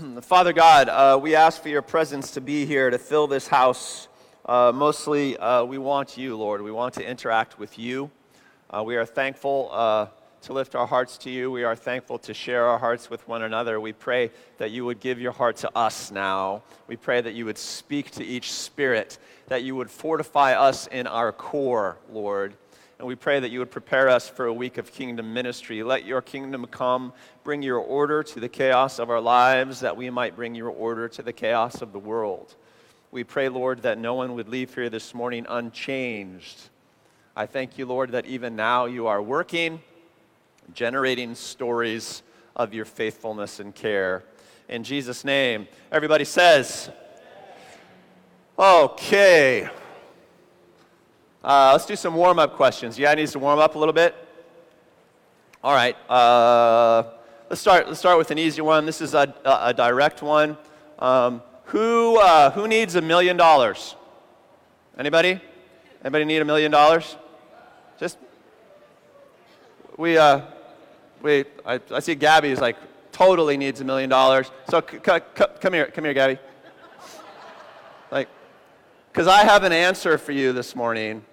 Father God, uh, we ask for your presence to be here, to fill this house. Uh, mostly, uh, we want you, Lord. We want to interact with you. Uh, we are thankful uh, to lift our hearts to you. We are thankful to share our hearts with one another. We pray that you would give your heart to us now. We pray that you would speak to each spirit, that you would fortify us in our core, Lord. And we pray that you would prepare us for a week of kingdom ministry. Let your kingdom come. Bring your order to the chaos of our lives, that we might bring your order to the chaos of the world. We pray, Lord, that no one would leave here this morning unchanged. I thank you, Lord, that even now you are working, generating stories of your faithfulness and care. In Jesus' name, everybody says, Okay. Uh, let's do some warm up questions. Yeah, needs to warm up a little bit. All right. Uh, let's start. Let's start with an easy one. This is a, a, a direct one. Um, who uh, who needs a million dollars? Anybody? Anybody need a million dollars? Just we uh, we I, I see Gabby's like totally needs a million dollars. So c- c- come here, come here, Gabby. Like, because I have an answer for you this morning.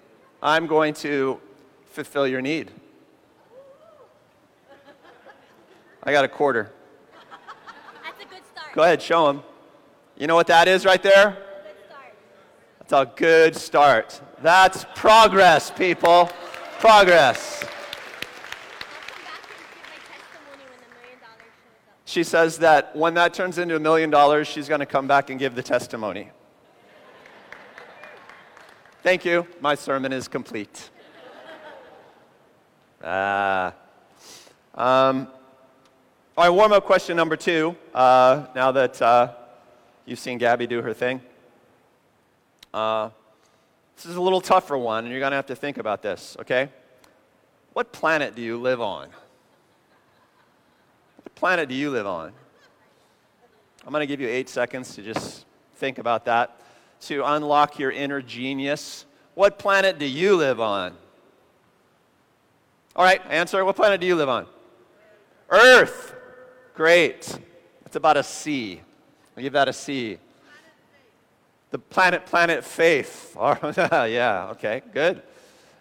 I'm going to fulfill your need. I got a quarter. That's a good start. Go ahead, show them. You know what that is right there? Good start. That's a good start. That's progress, people. Progress. I'll come back and give my testimony when the million dollars shows up. She says that when that turns into a million dollars, she's going to come back and give the testimony. Thank you. My sermon is complete. Ah. Um, all right, warm up question number two. Uh, now that uh, you've seen Gabby do her thing, uh, this is a little tougher one, and you're going to have to think about this, okay? What planet do you live on? What planet do you live on? I'm going to give you eight seconds to just think about that, to unlock your inner genius. What planet do you live on? All right, answer. What planet do you live on? Earth. Great. That's about a C. I'll give that a C. The planet, planet faith. Right, oh, yeah, okay, good.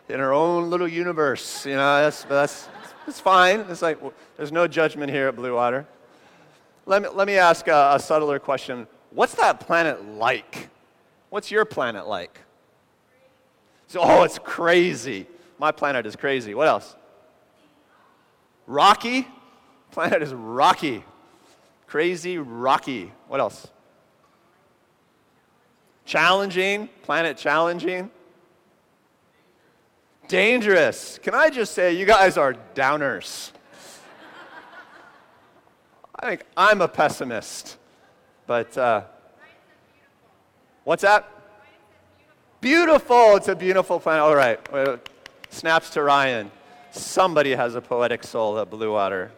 In our own little universe, you know, that's, that's, that's fine. It's like, there's no judgment here at Blue Water. Let me, let me ask a, a subtler question. What's that planet like? What's your planet like? So, oh, it's crazy. My planet is crazy. What else? Rocky? Planet is rocky. Crazy, rocky. What else? Challenging. Planet challenging. Dangerous. Can I just say, you guys are downers. I think I'm a pessimist. But uh, what's that? Beautiful. It's a beautiful planet. All right. Well, Snaps to Ryan. Somebody has a poetic soul at Blue Water.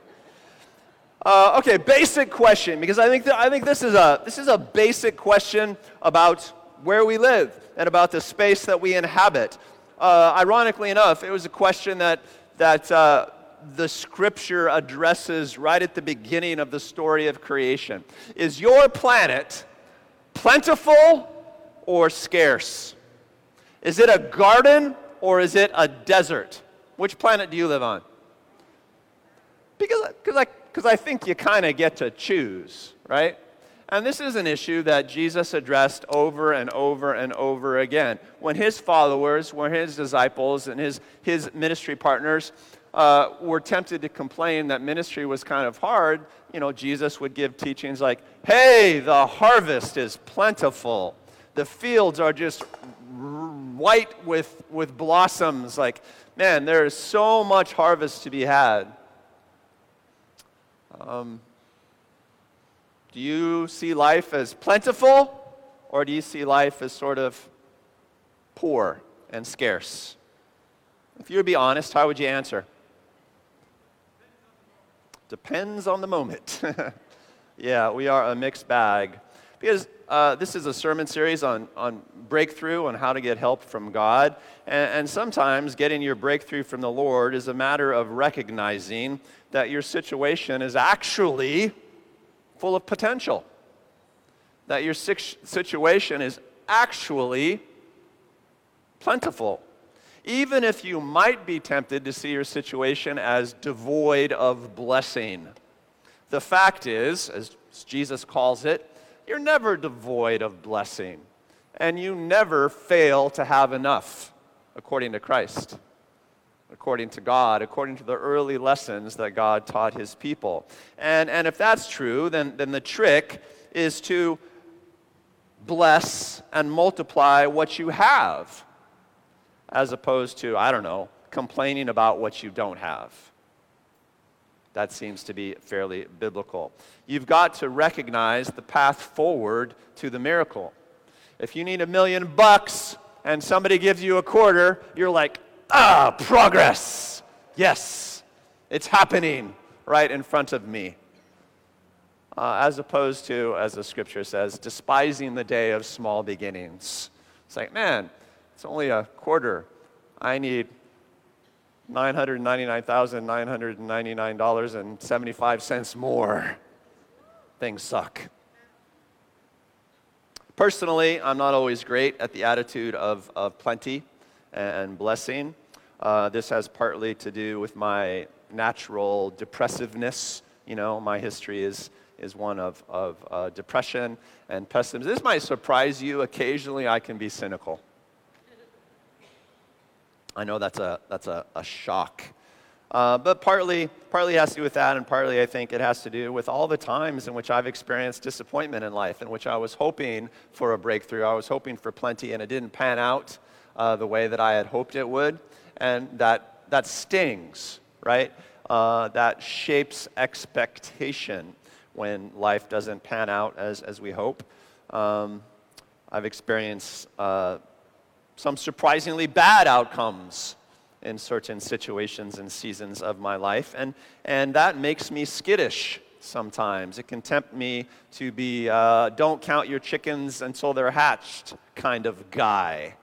Uh, okay, basic question because I think that, I think this is a this is a basic question about where we live and about the space that we inhabit. Uh, ironically enough, it was a question that that uh, the Scripture addresses right at the beginning of the story of creation. Is your planet plentiful or scarce? Is it a garden or is it a desert? Which planet do you live on? Because, because, I, because I think you kind of get to choose, right? And this is an issue that Jesus addressed over and over and over again. When his followers, when his disciples, and his, his ministry partners uh, were tempted to complain that ministry was kind of hard, you know, Jesus would give teachings like, hey, the harvest is plentiful. The fields are just white with, with blossoms. Like, man, there is so much harvest to be had. Um, do you see life as plentiful, or do you see life as sort of poor and scarce? If you would be honest, how would you answer? Depends on the moment. yeah, we are a mixed bag. Because uh, this is a sermon series on, on breakthrough, on how to get help from God. And, and sometimes getting your breakthrough from the Lord is a matter of recognizing that your situation is actually full of potential, that your situation is actually plentiful. Even if you might be tempted to see your situation as devoid of blessing, the fact is, as Jesus calls it, you're never devoid of blessing, and you never fail to have enough, according to Christ, according to God, according to the early lessons that God taught his people. And, and if that's true, then, then the trick is to bless and multiply what you have, as opposed to, I don't know, complaining about what you don't have. That seems to be fairly biblical. You've got to recognize the path forward to the miracle. If you need a million bucks and somebody gives you a quarter, you're like, ah, progress. Yes, it's happening right in front of me uh, as opposed to, as the scripture says, despising the day of small beginnings. It's like, man, it's only a quarter. I need $999,999.75 more. Things suck. Personally, I'm not always great at the attitude of, of plenty and blessing. Uh, this has partly to do with my natural depressiveness. You know, my history is is one of, of uh, depression and pessimism. This might surprise you. Occasionally, I can be cynical. I know that's a, that's a, a shock. Uh, but partly, partly has to do with that, and partly I think it has to do with all the times in which I've experienced disappointment in life, in which I was hoping for a breakthrough. I was hoping for plenty, and it didn't pan out uh, the way that I had hoped it would. And that, that stings, right? Uh, that shapes expectation when life doesn't pan out as, as we hope. Um, I've experienced uh, some surprisingly bad outcomes in certain situations and seasons of my life, and, and that makes me skittish sometimes. It can tempt me to be uh, don't count your chickens until they're hatched kind of guy.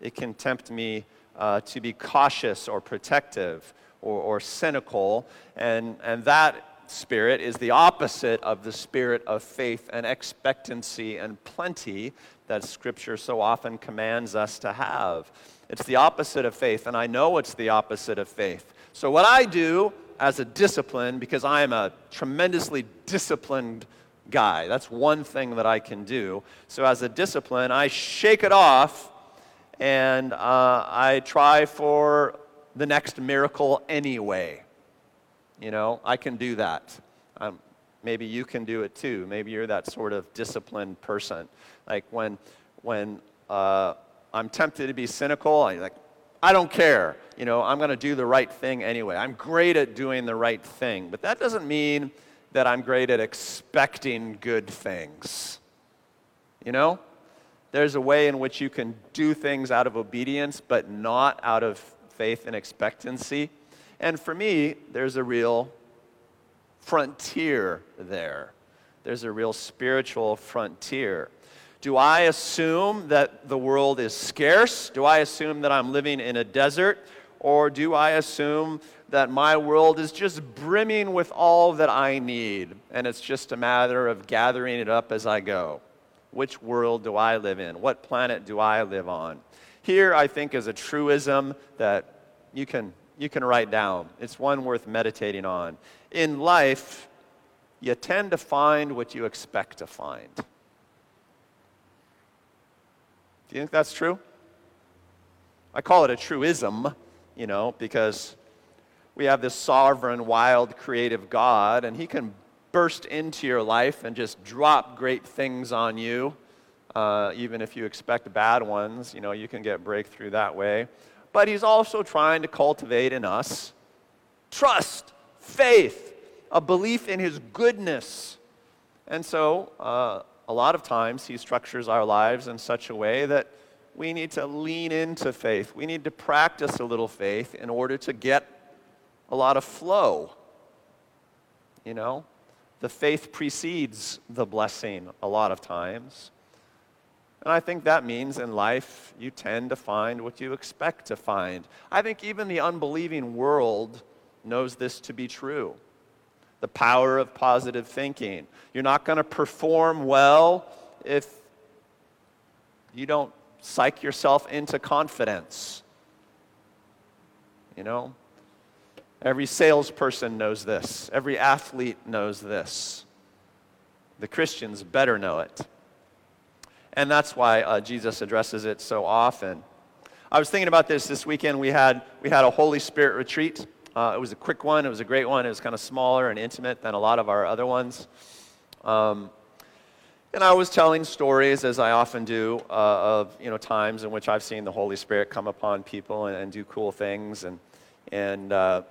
It can tempt me uh, to be cautious or protective or, or cynical, and, and that spirit is the opposite of the spirit of faith and expectancy and plenty that Scripture so often commands us to have. It's the opposite of faith, and I know it's the opposite of faith. So, what I do as a discipline, because I am a tremendously disciplined guy, that's one thing that I can do. So, as a discipline, I shake it off and uh, I try for the next miracle anyway. You know, I can do that. Um, maybe you can do it too. Maybe you're that sort of disciplined person. Like when, when uh, I'm tempted to be cynical, I like, I don't care. You know, I'm going to do the right thing anyway. I'm great at doing the right thing, but that doesn't mean that I'm great at expecting good things. You know? There's a way in which you can do things out of obedience, but not out of faith and expectancy. And for me, there's a real frontier there. There's a real spiritual frontier. Do I assume that the world is scarce? Do I assume that I'm living in a desert? Or do I assume that my world is just brimming with all that I need and it's just a matter of gathering it up as I go? Which world do I live in? What planet do I live on? Here, I think, is a truism that you can you can write down. It's one worth meditating on. In life, you tend to find what you expect to find. Do you think that's true? I call it a truism, you know, because we have this sovereign, wild, creative God, and He can burst into your life and just drop great things on you. Uh, even if you expect bad ones, you know, you can get breakthrough that way but he's also trying to cultivate in us trust, faith, a belief in his goodness. And so, uh, a lot of times, he structures our lives in such a way that we need to lean into faith. We need to practice a little faith in order to get a lot of flow. You know, the faith precedes the blessing a lot of times. And I think that means in life you tend to find what you expect to find. I think even the unbelieving world knows this to be true. The power of positive thinking. You're not going to perform well if you don't psych yourself into confidence. You know? Every salesperson knows this, every athlete knows this. The Christians better know it. And that's why uh, Jesus addresses it so often. I was thinking about this this weekend. We had, we had a Holy Spirit retreat. Uh, it was a quick one, it was a great one. It was kind of smaller and intimate than a lot of our other ones. Um, and I was telling stories, as I often do, uh, of you know, times in which I've seen the Holy Spirit come upon people and, and do cool things. And, and, uh,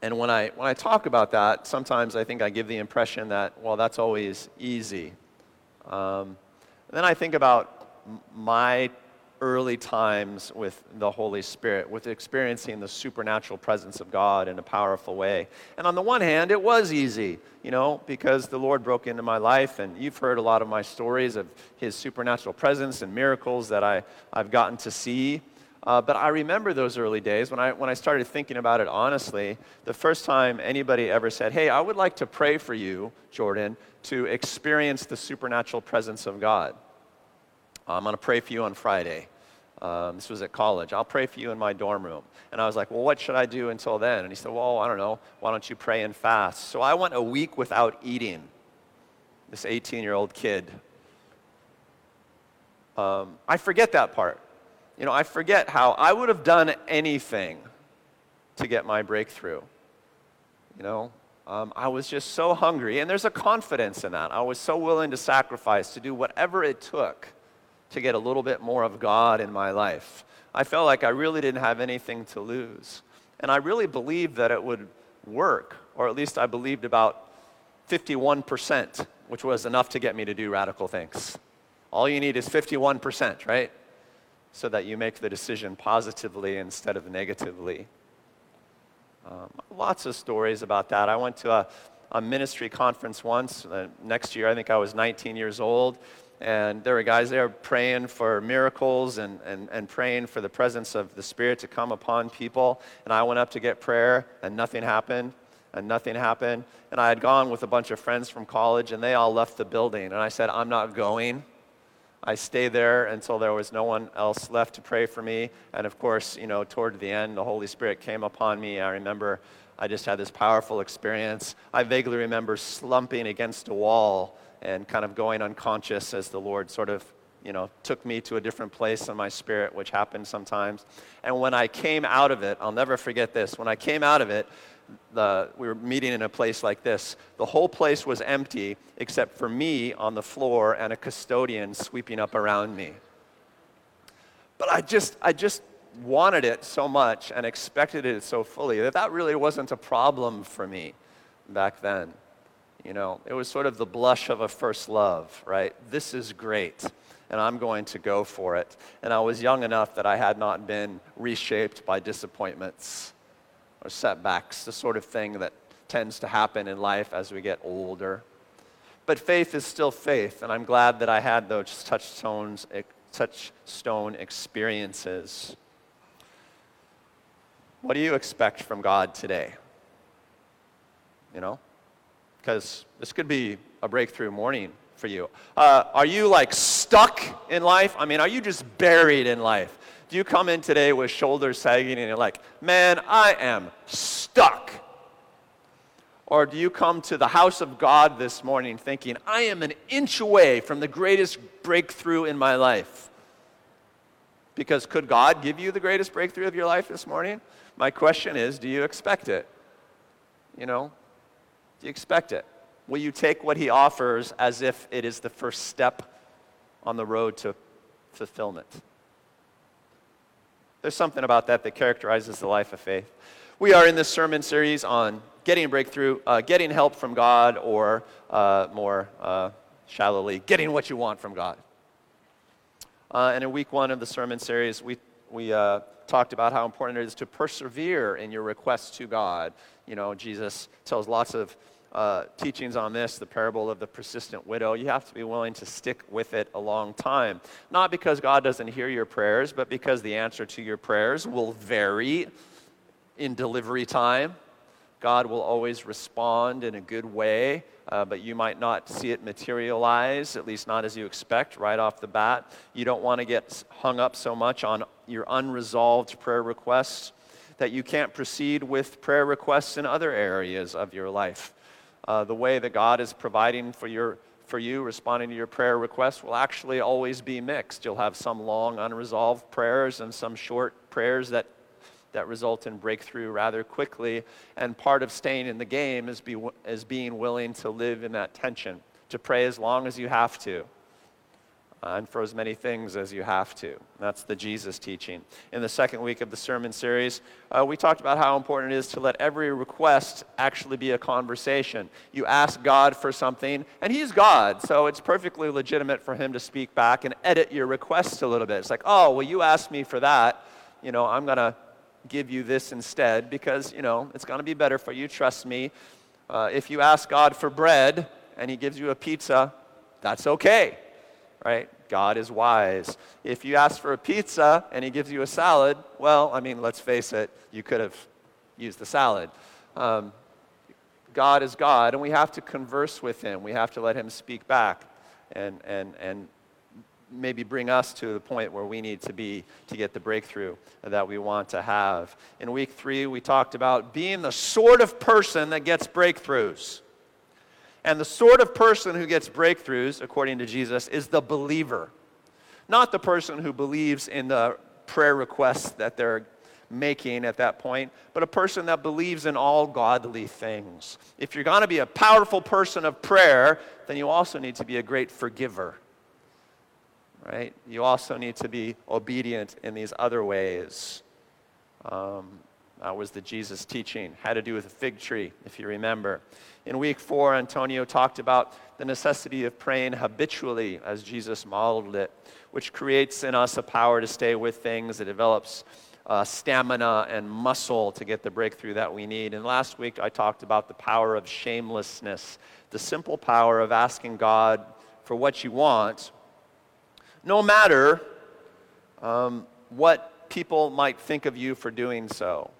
and when, I, when I talk about that, sometimes I think I give the impression that, well, that's always easy. Um, then I think about my early times with the Holy Spirit, with experiencing the supernatural presence of God in a powerful way. And on the one hand, it was easy, you know, because the Lord broke into my life, and you've heard a lot of my stories of His supernatural presence and miracles that I, I've gotten to see. Uh, but I remember those early days when I, when I started thinking about it honestly. The first time anybody ever said, Hey, I would like to pray for you, Jordan, to experience the supernatural presence of God. I'm going to pray for you on Friday. Um, this was at college. I'll pray for you in my dorm room. And I was like, Well, what should I do until then? And he said, Well, I don't know. Why don't you pray and fast? So I went a week without eating. This 18 year old kid. Um, I forget that part. You know, I forget how I would have done anything to get my breakthrough. You know, um, I was just so hungry. And there's a confidence in that. I was so willing to sacrifice, to do whatever it took to get a little bit more of God in my life. I felt like I really didn't have anything to lose. And I really believed that it would work, or at least I believed about 51%, which was enough to get me to do radical things. All you need is 51%, right? So that you make the decision positively instead of negatively. Um, lots of stories about that. I went to a, a ministry conference once. Uh, next year, I think I was 19 years old and there were guys there praying for miracles and, and, and praying for the presence of the Spirit to come upon people. And I went up to get prayer, and nothing happened, and nothing happened. And I had gone with a bunch of friends from college, and they all left the building. And I said, I'm not going. I stayed there until there was no one else left to pray for me. And of course, you know, toward the end, the Holy Spirit came upon me. I remember I just had this powerful experience. I vaguely remember slumping against a wall and kind of going unconscious as the Lord sort of, you know, took me to a different place in my spirit, which happens sometimes. And when I came out of it, I'll never forget this. When I came out of it, the, we were meeting in a place like this. The whole place was empty except for me on the floor and a custodian sweeping up around me. But I just, I just wanted it so much and expected it so fully that that really wasn't a problem for me back then. You know, it was sort of the blush of a first love, right? This is great, and I'm going to go for it. And I was young enough that I had not been reshaped by disappointments or setbacks, the sort of thing that tends to happen in life as we get older. But faith is still faith, and I'm glad that I had those touchstones, touchstone experiences. What do you expect from God today? You know? Because this could be a breakthrough morning for you. Uh, are you like stuck in life? I mean, are you just buried in life? Do you come in today with shoulders sagging and you're like, man, I am stuck? Or do you come to the house of God this morning thinking, I am an inch away from the greatest breakthrough in my life? Because could God give you the greatest breakthrough of your life this morning? My question is, do you expect it? You know, do you expect it? Will you take what he offers as if it is the first step on the road to fulfillment? There's something about that that characterizes the life of faith. We are in this sermon series on getting breakthrough, uh, getting help from God, or uh, more uh, shallowly, getting what you want from God. Uh, and in week one of the sermon series, we, we uh, talked about how important it is to persevere in your requests to God. You know, Jesus tells lots of uh, teachings on this, the parable of the persistent widow, you have to be willing to stick with it a long time. Not because God doesn't hear your prayers, but because the answer to your prayers will vary in delivery time. God will always respond in a good way, uh, but you might not see it materialize, at least not as you expect right off the bat. You don't want to get hung up so much on your unresolved prayer requests that you can't proceed with prayer requests in other areas of your life. Uh, the way that God is providing for, your, for you, responding to your prayer requests, will actually always be mixed. You'll have some long, unresolved prayers and some short prayers that that result in breakthrough rather quickly. And part of staying in the game is, be, is being willing to live in that tension, to pray as long as you have to. And for as many things as you have to. That's the Jesus teaching. In the second week of the sermon series, uh, we talked about how important it is to let every request actually be a conversation. You ask God for something, and He's God, so it's perfectly legitimate for Him to speak back and edit your request a little bit. It's like, oh, well, you asked me for that. You know, I'm going to give you this instead because, you know, it's going to be better for you. Trust me. Uh, if you ask God for bread and He gives you a pizza, that's okay, right? God is wise. If you ask for a pizza and He gives you a salad, well, I mean, let's face it, you could have used the salad. Um, God is God, and we have to converse with Him. We have to let Him speak back and, and, and maybe bring us to the point where we need to be to get the breakthrough that we want to have. In week three, we talked about being the sort of person that gets breakthroughs. And the sort of person who gets breakthroughs, according to Jesus, is the believer. Not the person who believes in the prayer requests that they're making at that point, but a person that believes in all godly things. If you're going to be a powerful person of prayer, then you also need to be a great forgiver right? You also need to be obedient in these other ways. Um, that was the Jesus teaching. Had to do with a fig tree, if you remember. In week four, Antonio talked about the necessity of praying habitually as Jesus modeled it, which creates in us a power to stay with things. It develops uh, stamina and muscle to get the breakthrough that we need. And last week, I talked about the power of shamelessness, the simple power of asking God for what you want no matter um, what people might think of you for doing so.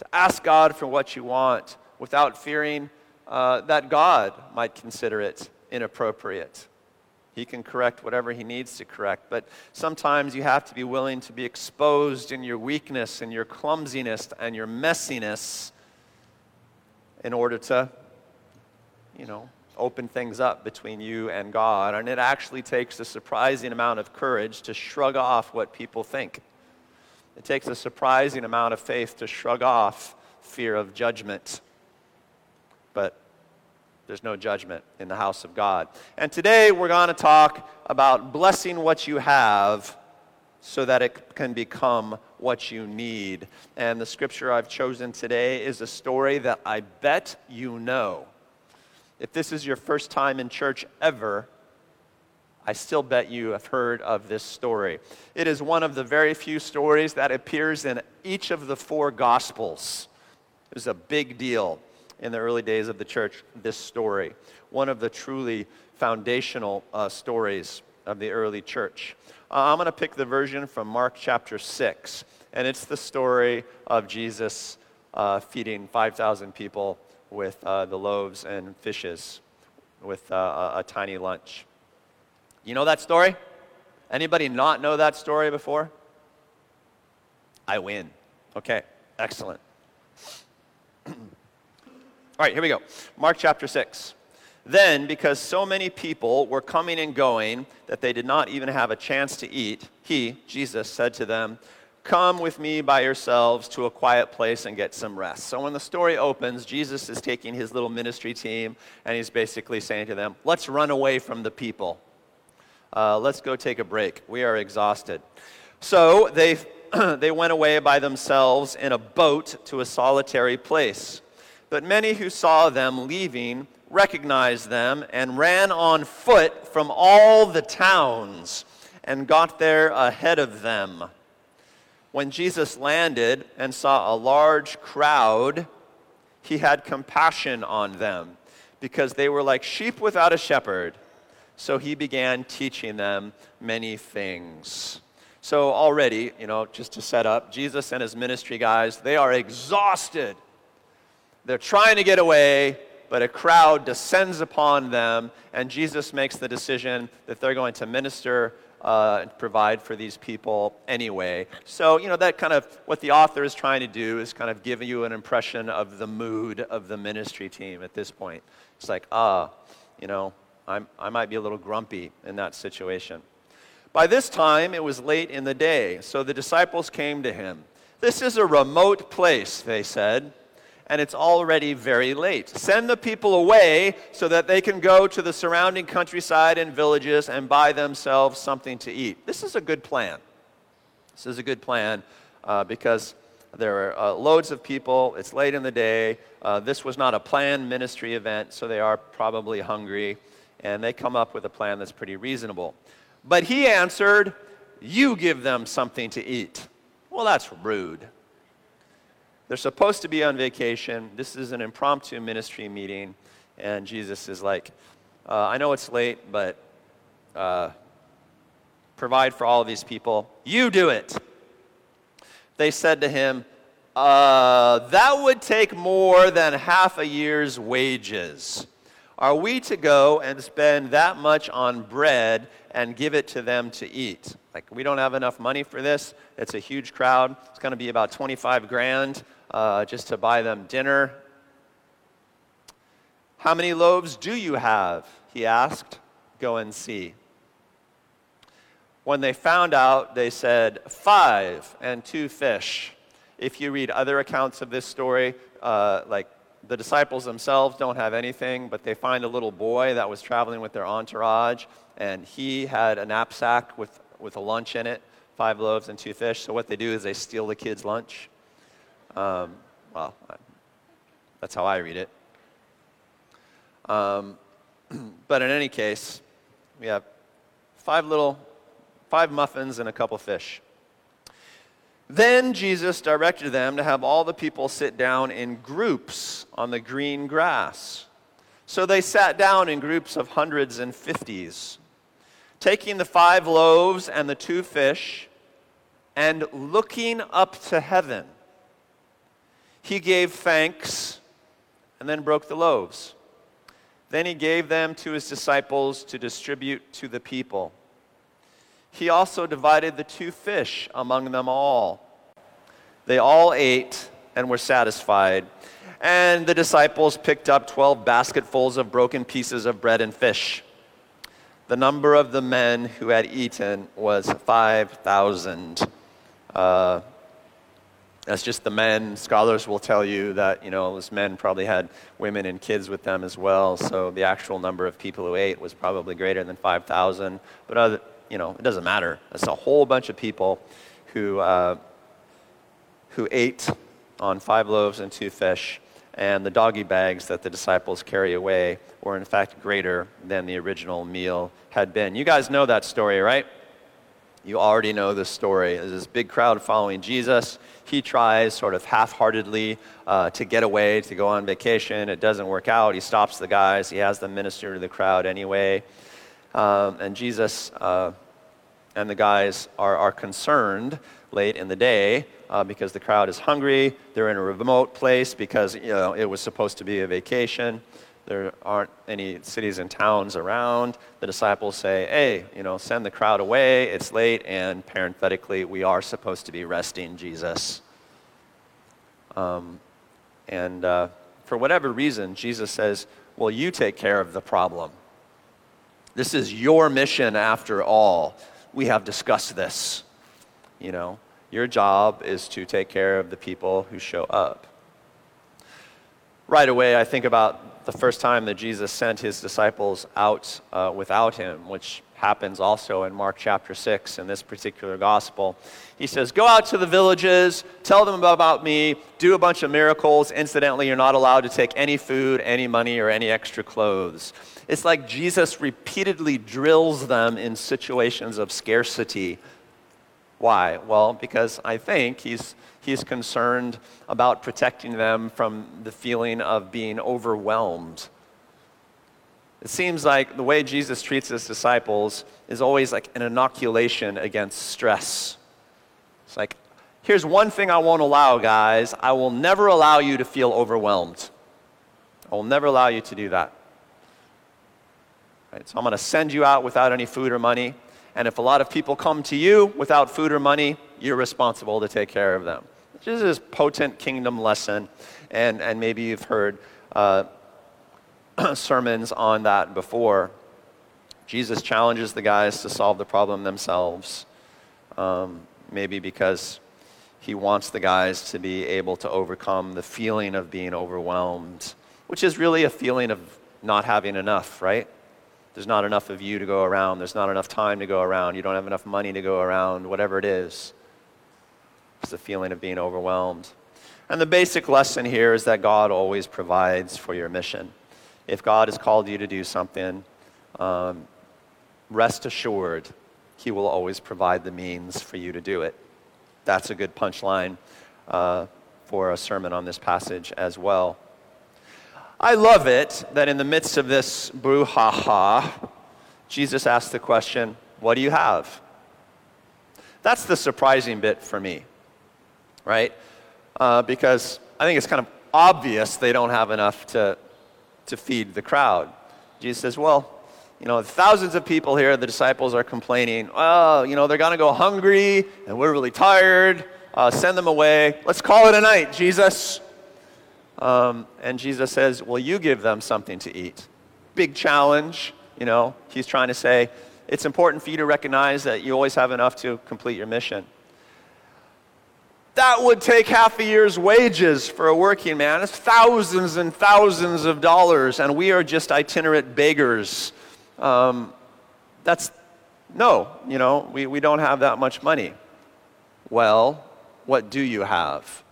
To ask God for what you want without fearing uh, that God might consider it inappropriate. He can correct whatever he needs to correct, but sometimes you have to be willing to be exposed in your weakness and your clumsiness and your messiness in order to, you know, open things up between you and God. And it actually takes a surprising amount of courage to shrug off what people think. It takes a surprising amount of faith to shrug off fear of judgment. But there's no judgment in the house of God. And today we're going to talk about blessing what you have so that it can become what you need. And the scripture I've chosen today is a story that I bet you know. If this is your first time in church ever, I still bet you have heard of this story. It is one of the very few stories that appears in each of the four Gospels. It was a big deal in the early days of the church, this story. One of the truly foundational uh, stories of the early church. Uh, I'm going to pick the version from Mark chapter 6, and it's the story of Jesus uh, feeding 5,000 people with uh, the loaves and fishes with uh, a, a tiny lunch. You know that story? Anybody not know that story before? I win. Okay, excellent. All right, here we go. Mark chapter 6. Then, because so many people were coming and going that they did not even have a chance to eat, he, Jesus, said to them, Come with me by yourselves to a quiet place and get some rest. So when the story opens, Jesus is taking his little ministry team and he's basically saying to them, Let's run away from the people. Uh, let's go take a break. We are exhausted. So they, they went away by themselves in a boat to a solitary place. But many who saw them leaving recognized them and ran on foot from all the towns and got there ahead of them. When Jesus landed and saw a large crowd, he had compassion on them because they were like sheep without a shepherd. So he began teaching them many things. So, already, you know, just to set up, Jesus and his ministry guys, they are exhausted. They're trying to get away, but a crowd descends upon them, and Jesus makes the decision that they're going to minister uh, and provide for these people anyway. So, you know, that kind of what the author is trying to do is kind of give you an impression of the mood of the ministry team at this point. It's like, ah, you know, I'm, I might be a little grumpy in that situation. By this time, it was late in the day, so the disciples came to him. This is a remote place, they said and it's already very late. Send the people away so that they can go to the surrounding countryside and villages and buy themselves something to eat. This is a good plan. This is a good plan uh, because there are uh, loads of people. It's late in the day. Uh, this was not a planned ministry event, so they are probably hungry. And they come up with a plan that's pretty reasonable. But he answered, You give them something to eat. Well, that's rude. They're supposed to be on vacation. This is an impromptu ministry meeting. And Jesus is like, uh, I know it's late, but uh, provide for all of these people. You do it. They said to him, uh, That would take more than half a year's wages. Are we to go and spend that much on bread and give it to them to eat? Like, we don't have enough money for this. It's a huge crowd. It's going to be about 25 grand uh, just to buy them dinner. How many loaves do you have? He asked. Go and see. When they found out, they said, Five and two fish. If you read other accounts of this story, uh, like the disciples themselves don't have anything, but they find a little boy that was traveling with their entourage, and he had a knapsack with, with a lunch in it five loaves and two fish. So what they do is they steal the kid's lunch. Um, well, that's how I read it. Um, but in any case, we have five little, five muffins and a couple fish. Then Jesus directed them to have all the people sit down in groups on the green grass. So they sat down in groups of hundreds and fifties, taking the five loaves and the two fish, and looking up to heaven he gave thanks and then broke the loaves. Then he gave them to his disciples to distribute to the people. He also divided the two fish among them all. They all ate and were satisfied. And the disciples picked up 12 basketfuls of broken pieces of bread and fish. The number of the men who had eaten was 5,000. Uh, that's just the men. Scholars will tell you that, you know, those men probably had women and kids with them as well. So the actual number of people who ate was probably greater than 5,000. But, other, you know, it doesn't matter. It's a whole bunch of people who, uh, who ate on five loaves and two fish. And the doggy bags that the disciples carry away were, in fact, greater than the original meal had been. You guys know that story, right? You already know the story. There's this big crowd following Jesus. He tries sort of half heartedly uh, to get away, to go on vacation. It doesn't work out. He stops the guys. He has them minister to the crowd anyway. Um, and Jesus uh, and the guys are, are concerned late in the day uh, because the crowd is hungry. They're in a remote place because you know, it was supposed to be a vacation there aren't any cities and towns around, the disciples say, hey, you know, send the crowd away, it's late, and parenthetically, we are supposed to be resting Jesus. Um, and uh, for whatever reason, Jesus says, well, you take care of the problem. This is your mission after all. We have discussed this. You know, your job is to take care of the people who show up. Right away, I think about the first time that Jesus sent his disciples out uh, without him, which happens also in Mark chapter 6 in this particular gospel. He says, Go out to the villages, tell them about me, do a bunch of miracles. Incidentally, you're not allowed to take any food, any money, or any extra clothes. It's like Jesus repeatedly drills them in situations of scarcity. Why? Well, because I think he's He's concerned about protecting them from the feeling of being overwhelmed. It seems like the way Jesus treats his disciples is always like an inoculation against stress. It's like, Here's one thing I won't allow, guys I will never allow you to feel overwhelmed. I will never allow you to do that. Right, so I'm going to send you out without any food or money. And if a lot of people come to you without food or money, you're responsible to take care of them. This is a potent kingdom lesson. And, and maybe you've heard uh, sermons on that before. Jesus challenges the guys to solve the problem themselves, um, maybe because he wants the guys to be able to overcome the feeling of being overwhelmed, which is really a feeling of not having enough, right? There's not enough of you to go around. There's not enough time to go around. You don't have enough money to go around, whatever it is. It's the feeling of being overwhelmed. And the basic lesson here is that God always provides for your mission. If God has called you to do something, um, rest assured, He will always provide the means for you to do it. That's a good punchline uh, for a sermon on this passage as well. I love it that in the midst of this brouhaha, Jesus asked the question, What do you have? That's the surprising bit for me, right? Uh, because I think it's kind of obvious they don't have enough to, to feed the crowd. Jesus says, Well, you know, thousands of people here, the disciples are complaining, Oh, you know, they're going to go hungry and we're really tired. Uh, send them away. Let's call it a night, Jesus. Um, and Jesus says, Will you give them something to eat? Big challenge. You know, he's trying to say, It's important for you to recognize that you always have enough to complete your mission. That would take half a year's wages for a working man. It's thousands and thousands of dollars, and we are just itinerant beggars. Um, that's no, you know, we, we don't have that much money. Well, what do you have?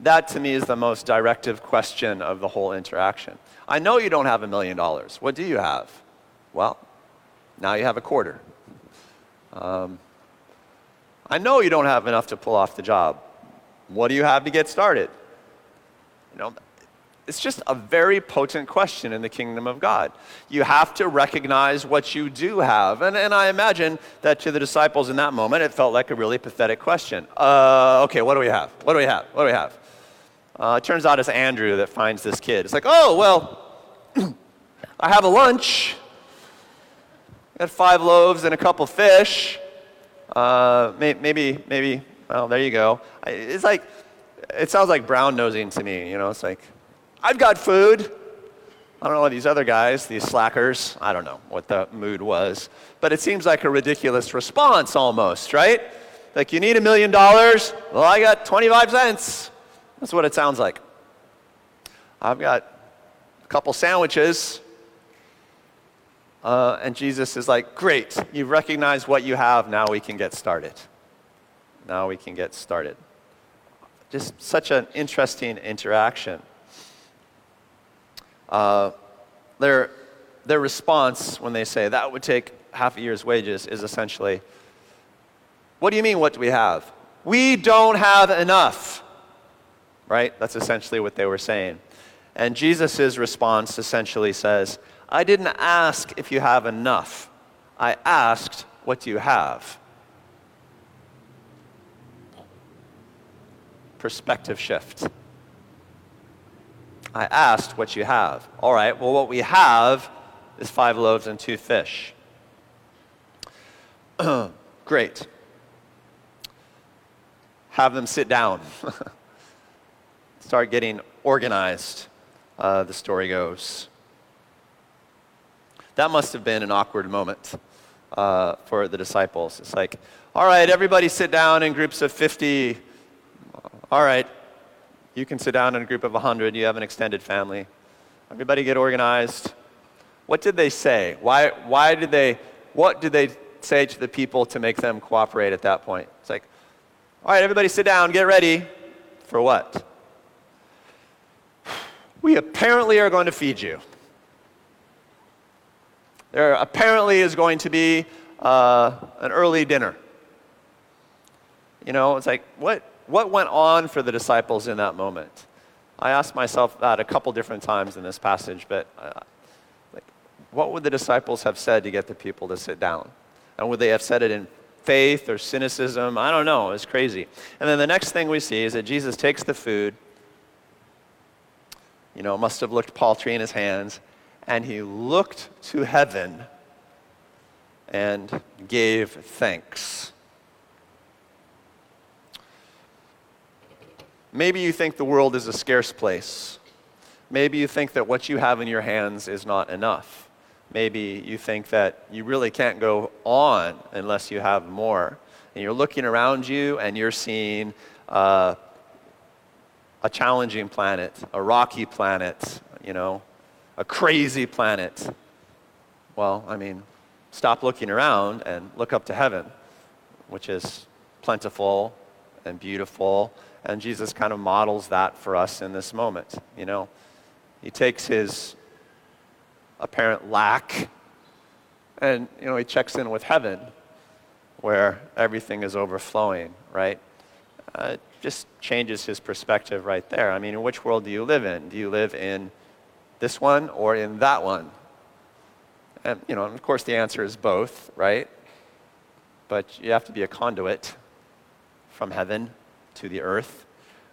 That to me is the most directive question of the whole interaction. I know you don't have a million dollars. What do you have? Well, now you have a quarter. Um, I know you don't have enough to pull off the job. What do you have to get started? You know, it's just a very potent question in the kingdom of God. You have to recognize what you do have. And, and I imagine that to the disciples in that moment, it felt like a really pathetic question. Uh, okay, what do we have? What do we have? What do we have? Uh, it turns out it's Andrew that finds this kid. It's like, oh, well, I have a lunch. I got five loaves and a couple fish. Uh, may, maybe, maybe, well, there you go. It's like, it sounds like brown nosing to me, you know? It's like, I've got food. I don't know these other guys, these slackers, I don't know what the mood was, but it seems like a ridiculous response almost, right? Like, you need a million dollars? Well, I got 25 cents. That's what it sounds like. I've got a couple sandwiches. Uh, and Jesus is like, Great, you recognize what you have. Now we can get started. Now we can get started. Just such an interesting interaction. Uh, their, their response when they say that would take half a year's wages is essentially, What do you mean, what do we have? We don't have enough right? That's essentially what they were saying. And Jesus' response essentially says, I didn't ask if you have enough. I asked, what do you have? Perspective shift. I asked what you have. All right, well, what we have is five loaves and two fish. Great. Have them sit down. start getting organized, uh, the story goes. That must have been an awkward moment uh, for the disciples. It's like, all right, everybody sit down in groups of 50. All right, you can sit down in a group of 100. You have an extended family. Everybody get organized. What did they say? Why, why did they, what did they say to the people to make them cooperate at that point? It's like, all right, everybody sit down, get ready. For what? We apparently are going to feed you. There apparently is going to be uh, an early dinner. You know, it's like, what, what went on for the disciples in that moment? I asked myself that a couple different times in this passage, but uh, like, what would the disciples have said to get the people to sit down? And would they have said it in faith or cynicism. I don't know. It's crazy. And then the next thing we see is that Jesus takes the food. You know, must have looked paltry in his hands. And he looked to heaven and gave thanks. Maybe you think the world is a scarce place. Maybe you think that what you have in your hands is not enough. Maybe you think that you really can't go on unless you have more. And you're looking around you and you're seeing uh, a challenging planet, a rocky planet, you know, a crazy planet. Well, I mean, stop looking around and look up to heaven, which is plentiful and beautiful. And Jesus kind of models that for us in this moment. You know, he takes his apparent lack and, you know, he checks in with heaven where everything is overflowing, right? Uh, just changes his perspective right there. I mean, in which world do you live in? Do you live in this one or in that one? And, you know, and of course, the answer is both, right? But you have to be a conduit from heaven to the earth.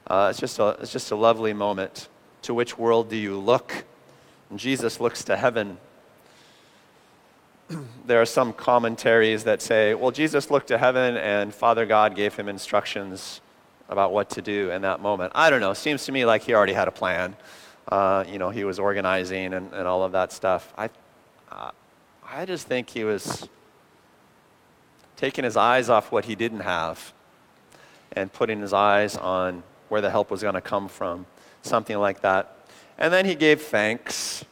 Uh, it's, just a, it's just a lovely moment. To which world do you look? And Jesus looks to heaven. there are some commentaries that say, well, Jesus looked to heaven and Father God gave him instructions about what to do in that moment. I don't know. Seems to me like he already had a plan. Uh, you know, he was organizing and, and all of that stuff. I, uh, I just think he was taking his eyes off what he didn't have and putting his eyes on where the help was going to come from, something like that. And then he gave thanks.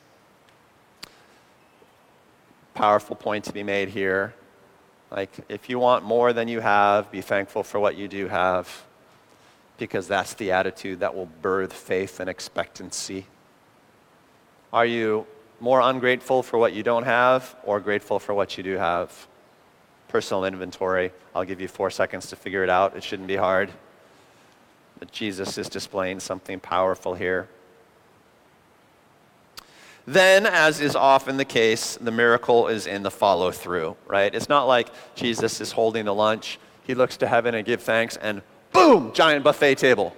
Powerful point to be made here. Like, if you want more than you have, be thankful for what you do have, because that's the attitude that will birth faith and expectancy. Are you more ungrateful for what you don't have or grateful for what you do have? Personal inventory. I'll give you four seconds to figure it out. It shouldn't be hard. But Jesus is displaying something powerful here. Then, as is often the case, the miracle is in the follow through, right? It's not like Jesus is holding the lunch, he looks to heaven and gives thanks, and boom, giant buffet table.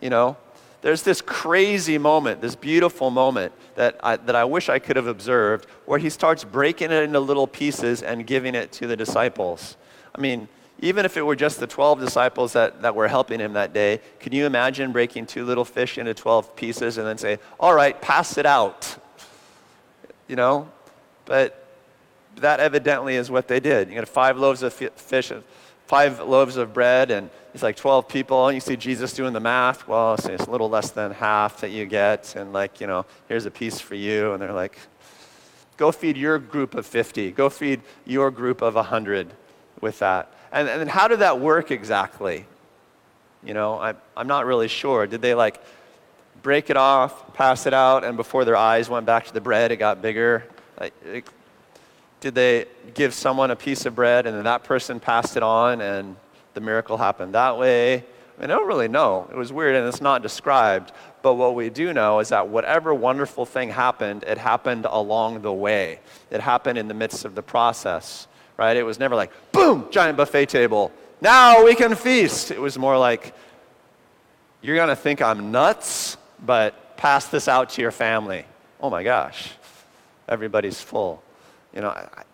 You know? There's this crazy moment, this beautiful moment that I, that I wish I could have observed where he starts breaking it into little pieces and giving it to the disciples. I mean, even if it were just the 12 disciples that, that were helping him that day, can you imagine breaking two little fish into 12 pieces and then say, all right, pass it out? You know? But that evidently is what they did. You got five loaves of fish, five loaves of bread, and it's like 12 people. You see Jesus doing the math. Well, it's a little less than half that you get. And, like, you know, here's a piece for you. And they're like, go feed your group of 50. Go feed your group of 100 with that. And, and how did that work exactly? You know, I, I'm not really sure. Did they like break it off, pass it out, and before their eyes went back to the bread, it got bigger? Like, did they give someone a piece of bread and then that person passed it on and the miracle happened that way? I, mean, I don't really know. It was weird and it's not described. But what we do know is that whatever wonderful thing happened, it happened along the way. It happened in the midst of the process right? It was never like, boom, giant buffet table. Now we can feast. It was more like, you're going to think I'm nuts, but pass this out to your family. Oh my gosh, everybody's full. You know, I,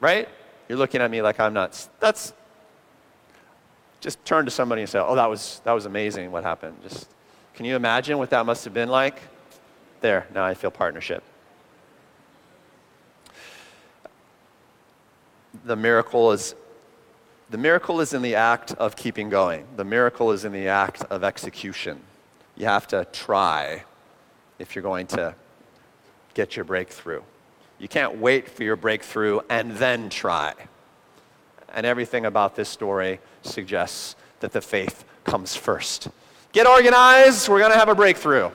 right? You're looking at me like I'm nuts. That's just turn to somebody and say, "Oh, that was that was amazing. What happened?" Just can you imagine what that must have been like? There, now I feel partnership. the miracle is the miracle is in the act of keeping going. The miracle is in the act of execution. You have to try if you're going to get your breakthrough. You can't wait for your breakthrough and then try. And everything about this story suggests that the faith comes first. Get organized, we're going to have a breakthrough.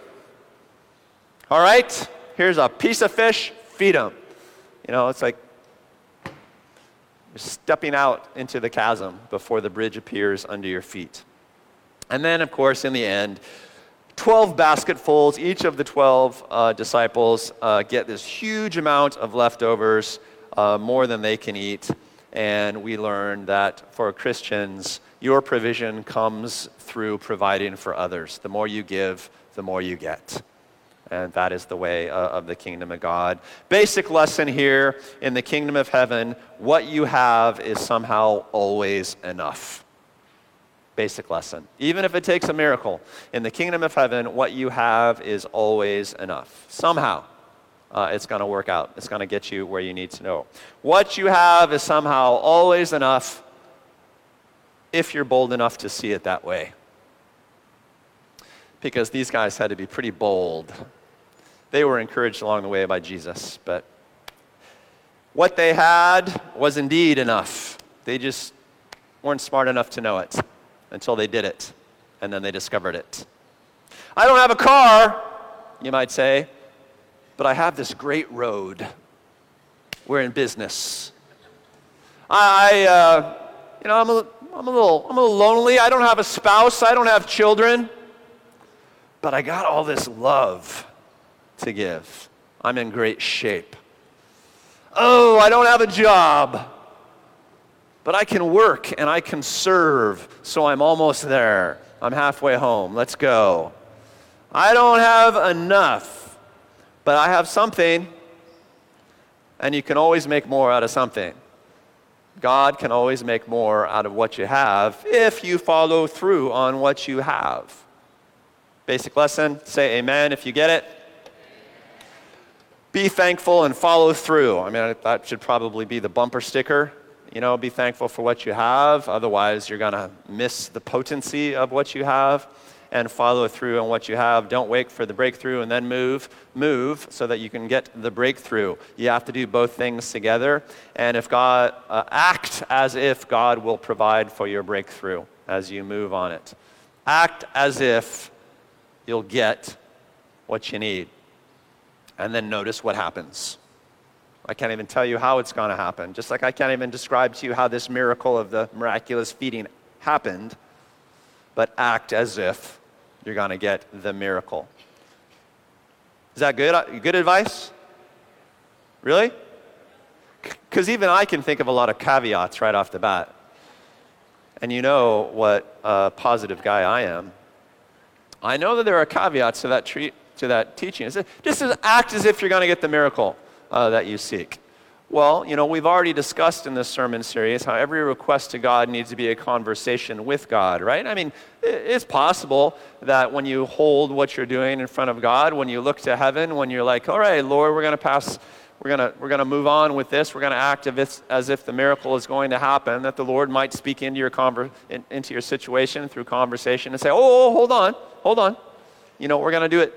All right, here's a piece of fish, feed them. You know, it's like stepping out into the chasm before the bridge appears under your feet. And then, of course, in the end, 12 basketfuls, each of the 12 uh, disciples uh, get this huge amount of leftovers, uh, more than they can eat. And we learn that for Christians, your provision comes through providing for others. The more you give, the more you get. And that is the way uh, of the kingdom of God. Basic lesson here in the kingdom of heaven what you have is somehow always enough. Basic lesson. Even if it takes a miracle, in the kingdom of heaven, what you have is always enough. Somehow, uh, it's going to work out. It's going to get you where you need to know. What you have is somehow always enough if you're bold enough to see it that way. Because these guys had to be pretty bold. They were encouraged along the way by Jesus, but what they had was indeed enough. They just weren't smart enough to know it until they did it, and then they discovered it. I don't have a car, you might say, but I have this great road. We're in business. I, uh, you know, I'm a, I'm, a little, I'm a little lonely. I don't have a spouse. I don't have children. But I got all this love to give. I'm in great shape. Oh, I don't have a job but I can work and I can serve, so I'm almost there. I'm halfway home. Let's go. I don't have enough, but I have something, and you can always make more out of something. God can always make more out of what you have if you follow through on what you have. Basic lesson say amen if you get it. Be thankful and follow through. I mean, that should probably be the bumper sticker you know, be thankful for what you have. Otherwise, you're going to miss the potency of what you have and follow through on what you have. Don't wait for the breakthrough and then move. Move so that you can get the breakthrough. You have to do both things together. And if God, uh, act as if God will provide for your breakthrough as you move on it. Act as if you'll get what you need. And then notice what happens. I can't even tell you how it's going to happen. Just like I can't even describe to you how this miracle of the miraculous feeding happened, but act as if you're going to get the miracle. Is that good? Uh, good advice? Really? Because even I can think of a lot of caveats right off the bat. And you know what a positive guy I am. I know that there are caveats to that, tre- to that teaching. Just act as if you're going to get the miracle uh, that you seek? Well, you know, we've already discussed in this sermon series how every request to God needs to be a conversation with God, right? I mean, it's possible that when you hold what you're doing in front of God, when you look to heaven, when you're like, all right, Lord, we're going to pass, we're going to, we're going to move on with this, we're going to act as if the miracle is going to happen, that the Lord might speak into your, conver- in, into your situation through conversation and say, oh, oh hold on, hold on. You know, we're going to do it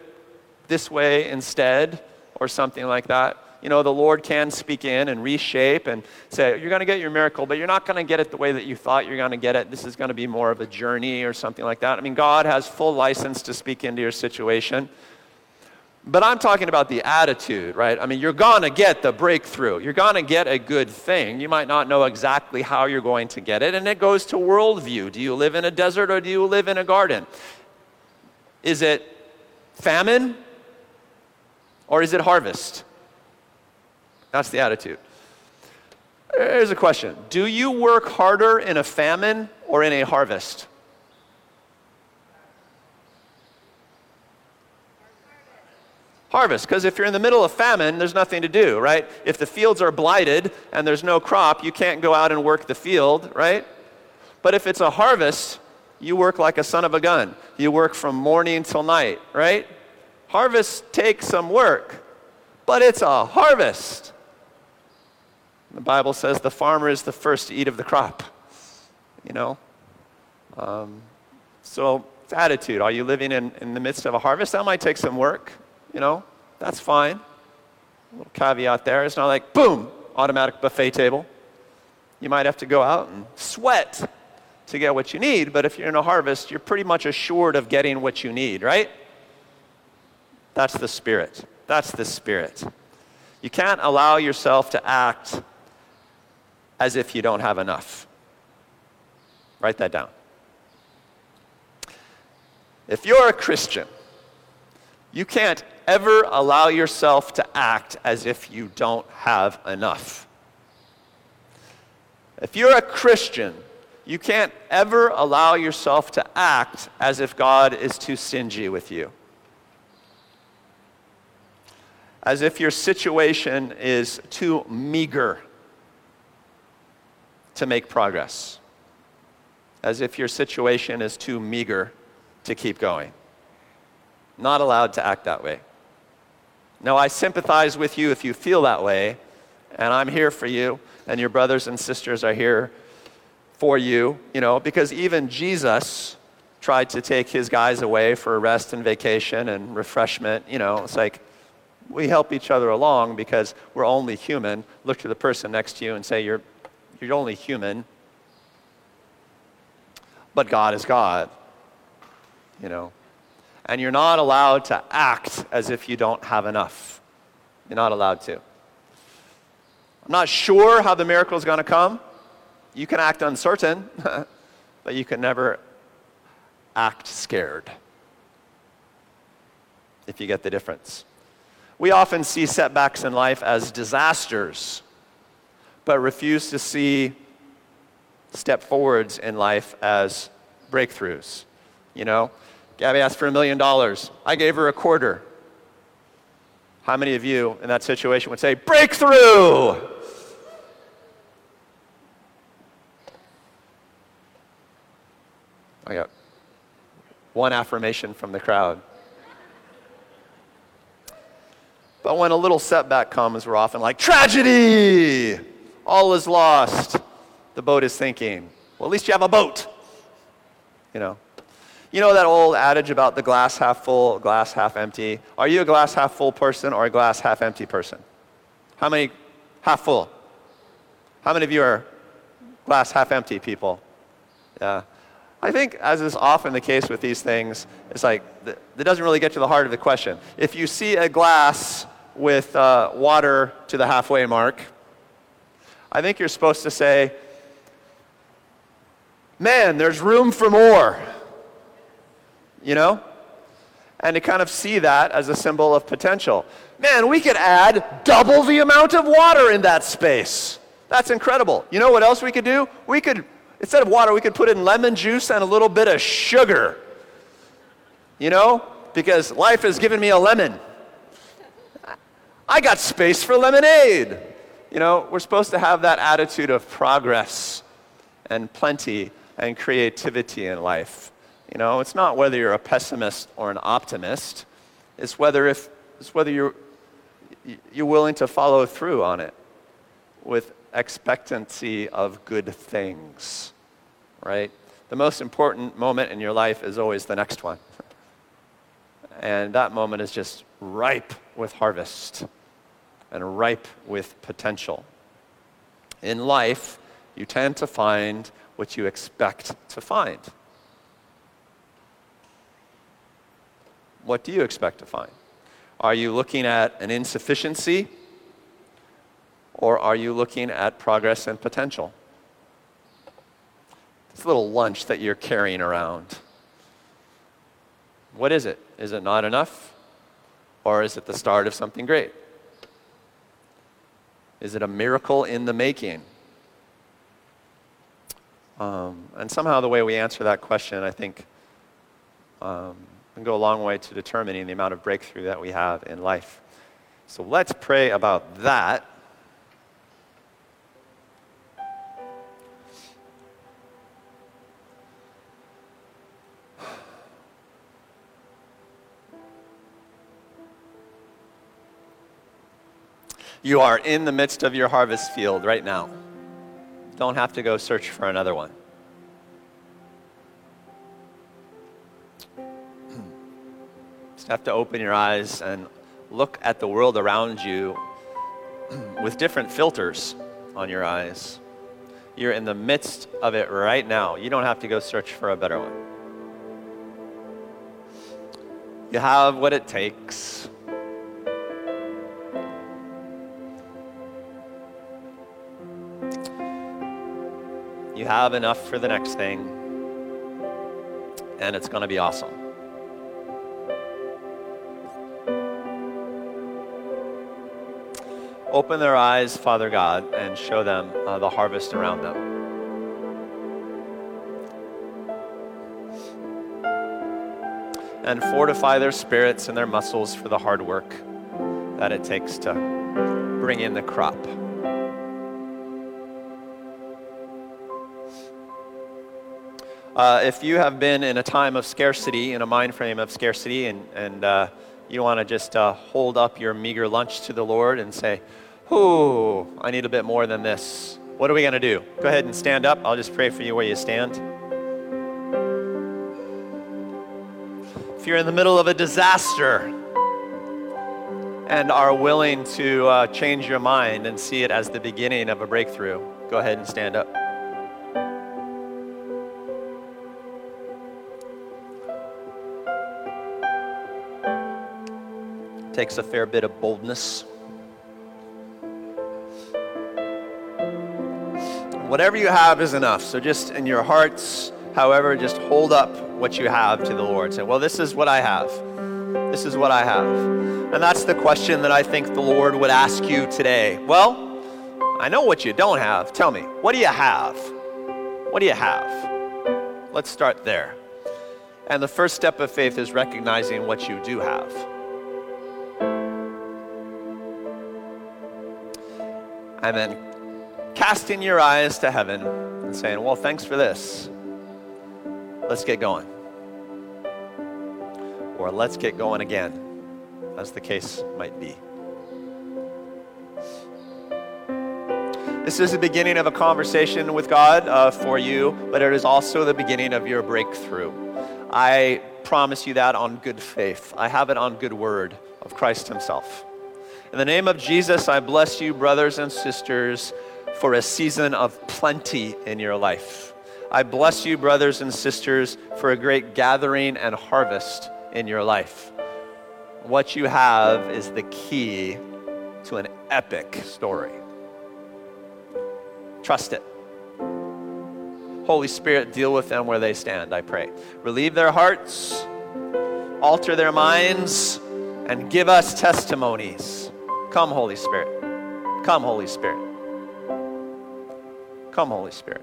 this way instead, or something like that you know, the Lord can speak in and reshape and say, you're going to get your miracle, but you're not going to get it the way that you thought you're going to get it. This is going to be more of a journey or something like that. I mean, God has full license to speak into your situation. But I'm talking about the attitude, right? I mean, you're going to get the breakthrough. You're going to get a good thing. You might not know exactly how you're going to get it. And it goes to worldview. Do you live in a desert or do you live in a garden? Is it famine or is it harvest? That's the attitude. Here's a question Do you work harder in a famine or in a harvest? Harvest, because if you're in the middle of famine, there's nothing to do, right? If the fields are blighted and there's no crop, you can't go out and work the field, right? But if it's a harvest, you work like a son of a gun. You work from morning till night, right? Harvest takes some work, but it's a harvest. The Bible says the farmer is the first to eat of the crop. You know? Um, so, it's attitude. Are you living in, in the midst of a harvest? That might take some work. You know? That's fine. A little caveat there. It's not like, boom, automatic buffet table. You might have to go out and sweat to get what you need, but if you're in a harvest, you're pretty much assured of getting what you need, right? That's the spirit. That's the spirit. You can't allow yourself to act as if you don't have enough. Write that down. If you're a Christian, you can't ever allow yourself to act as if you don't have enough. If you're a Christian, you can't ever allow yourself to act as if God is too stingy with you. As if your situation is too meager to make progress. As if your situation is too meager to keep going. Not allowed to act that way. Now, I sympathize with you if you feel that way, and I'm here for you, and your brothers and sisters are here for you, you know, because even Jesus tried to take his guys away for a rest and vacation and refreshment. You know, it's like we help each other along because we're only human. Look to the person next to you and say, You're, you're only human. But God is God, you know. And you're not allowed to act as if you don't have enough. You're not allowed to. I'm not sure how the miracle is going to come. You can act uncertain, but you can never act scared. If you get the difference. We often see setbacks in life as disasters, but refuse to see step forwards in life as breakthroughs. You know, Gabby asked for a million dollars. I gave her a quarter. How many of you in that situation would say, breakthrough? I got one affirmation from the crowd. But when a little setback comes, we're often like, tragedy! All is lost. The boat is sinking. Well, at least you have a boat. You know. You know that old adage about the glass half full, glass half empty? Are you a glass half full person or a glass half empty person? How many half full? How many of you are glass half empty people? Yeah. I think, as is often the case with these things, it's like it doesn't really get to the heart of the question. If you see a glass with uh, water to the halfway mark, I think you're supposed to say, man, there's room for more. You know? And to kind of see that as a symbol of potential. Man, we could add double the amount of water in that space. That's incredible. You know what else we could do? We could Instead of water, we could put in lemon juice and a little bit of sugar. You know? Because life has given me a lemon. I got space for lemonade. You know, we're supposed to have that attitude of progress and plenty and creativity in life. You know, it's not whether you're a pessimist or an optimist. It's whether if it's whether you're you're willing to follow through on it with expectancy of good things, right? The most important moment in your life is always the next one. And that moment is just ripe with harvest and ripe with potential. In life, you tend to find what you expect to find. What do you expect to find? Are you looking at an insufficiency? Or are you looking at progress and potential? This little lunch that you're carrying around. What is it? Is it not enough? Or is it the start of something great? Is it a miracle in the making? Um, and somehow the way we answer that question, I think, um, can go a long way to determining the amount of breakthrough that we have in life. So let's pray about that. You are in the midst of your harvest field right now. Don't have to go search for another one. Just have to open your eyes and look at the world around you with different filters on your eyes. You're in the midst of it right now. You don't have to go search for a better one. You have what it takes. You have enough for the next thing, and it's going to be awesome. Open their eyes, Father God, and show them uh, the harvest around them. And fortify their spirits and their muscles for the hard work that it takes to bring in the crop. Uh, if you have been in a time of scarcity, in a mind frame of scarcity, and, and uh, you want to just uh, hold up your meager lunch to the Lord and say, Ooh, I need a bit more than this. What are we going to do? Go ahead and stand up. I'll just pray for you where you stand. If you're in the middle of a disaster and are willing to uh, change your mind and see it as the beginning of a breakthrough, go ahead and stand up. Takes a fair bit of boldness. Whatever you have is enough. So just in your hearts, however, just hold up what you have to the Lord. Say, well, this is what I have. This is what I have. And that's the question that I think the Lord would ask you today. Well, I know what you don't have. Tell me, what do you have? What do you have? Let's start there. And the first step of faith is recognizing what you do have. And then casting your eyes to heaven and saying, Well, thanks for this. Let's get going. Or let's get going again, as the case might be. This is the beginning of a conversation with God uh, for you, but it is also the beginning of your breakthrough. I promise you that on good faith. I have it on good word of Christ Himself. In the name of Jesus, I bless you, brothers and sisters, for a season of plenty in your life. I bless you, brothers and sisters, for a great gathering and harvest in your life. What you have is the key to an epic story. Trust it. Holy Spirit, deal with them where they stand, I pray. Relieve their hearts, alter their minds, and give us testimonies Come, Holy Spirit. Come, Holy Spirit. Come, Holy Spirit.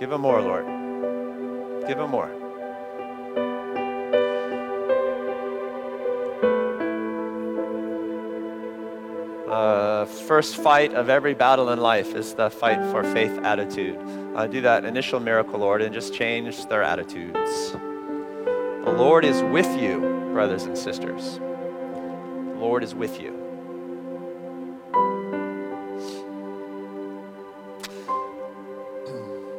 Give him more, Lord. Give him more. Uh, first fight of every battle in life is the fight for faith attitude. Uh, do that initial miracle, Lord, and just change their attitudes. The Lord is with you brothers and sisters. The Lord is with you.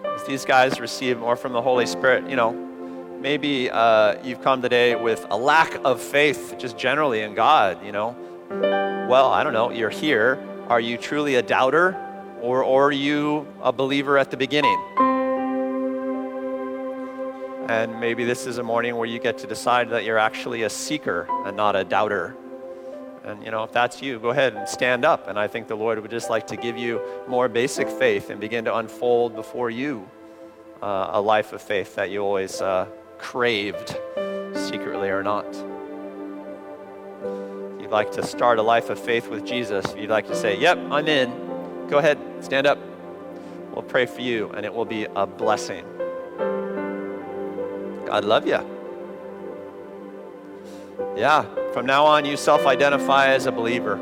As these guys receive more from the Holy Spirit, you know, maybe uh, you've come today with a lack of faith just generally in God, you know. Well, I don't know, you're here. Are you truly a doubter or, or are you a believer at the beginning? And maybe this is a morning where you get to decide that you're actually a seeker and not a doubter. And you know, if that's you, go ahead and stand up. And I think the Lord would just like to give you more basic faith and begin to unfold before you uh, a life of faith that you always uh, craved, secretly or not. If you'd like to start a life of faith with Jesus, if you'd like to say, Yep, I'm in, go ahead, stand up. We'll pray for you, and it will be a blessing. God love you. Yeah, from now on, you self identify as a believer.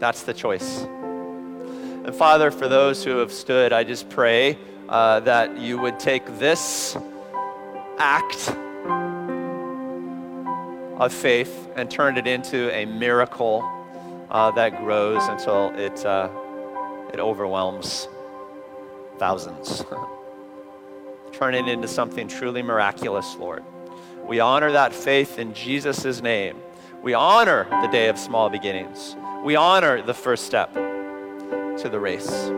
That's the choice. And Father, for those who have stood, I just pray uh, that you would take this act of faith and turn it into a miracle uh, that grows until it, uh, it overwhelms thousands. turn it into something truly miraculous, Lord. We honor that faith in Jesus' name. We honor the day of small beginnings. We honor the first step to the race.